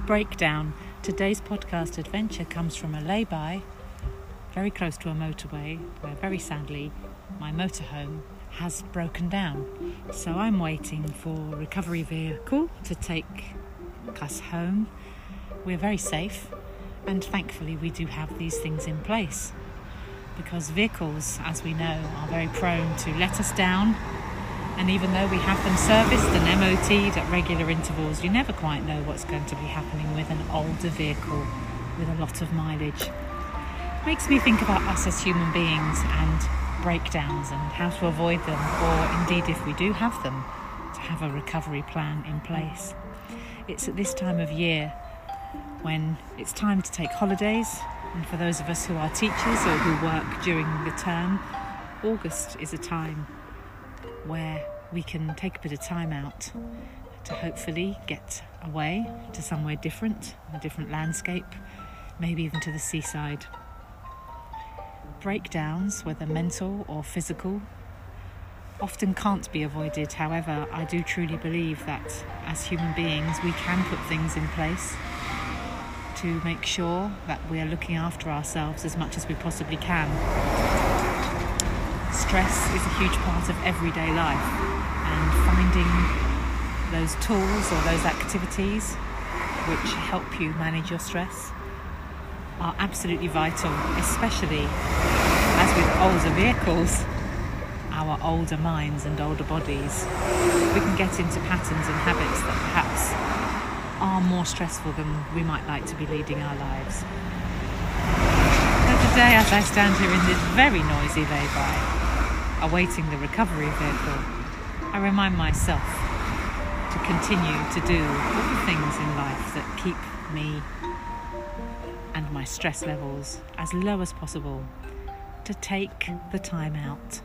breakdown. Today's podcast adventure comes from a lay-by very close to a motorway where very sadly my motorhome has broken down. So I'm waiting for recovery vehicle to take us home. We're very safe and thankfully we do have these things in place because vehicles, as we know, are very prone to let us down and even though we have them serviced and MOT'd at regular intervals, you never quite know what's going to be happening with an older vehicle with a lot of mileage. Makes me think about us as human beings and breakdowns and how to avoid them, or indeed, if we do have them, to have a recovery plan in place. It's at this time of year when it's time to take holidays, and for those of us who are teachers or who work during the term, August is a time where we can take a bit of time out to hopefully get away to somewhere different, a different landscape, maybe even to the seaside. Breakdowns, whether mental or physical, often can't be avoided. However, I do truly believe that as human beings, we can put things in place to make sure that we are looking after ourselves as much as we possibly can stress is a huge part of everyday life, and finding those tools or those activities which help you manage your stress are absolutely vital, especially as with older vehicles, our older minds and older bodies, we can get into patterns and habits that perhaps are more stressful than we might like to be leading our lives. The day, as I stand here in this very noisy lay-by, awaiting the recovery vehicle, I remind myself to continue to do all the things in life that keep me and my stress levels as low as possible, to take the time out,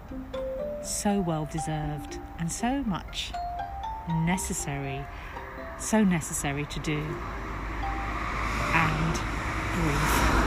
so well deserved and so much necessary, so necessary to do, and breathe.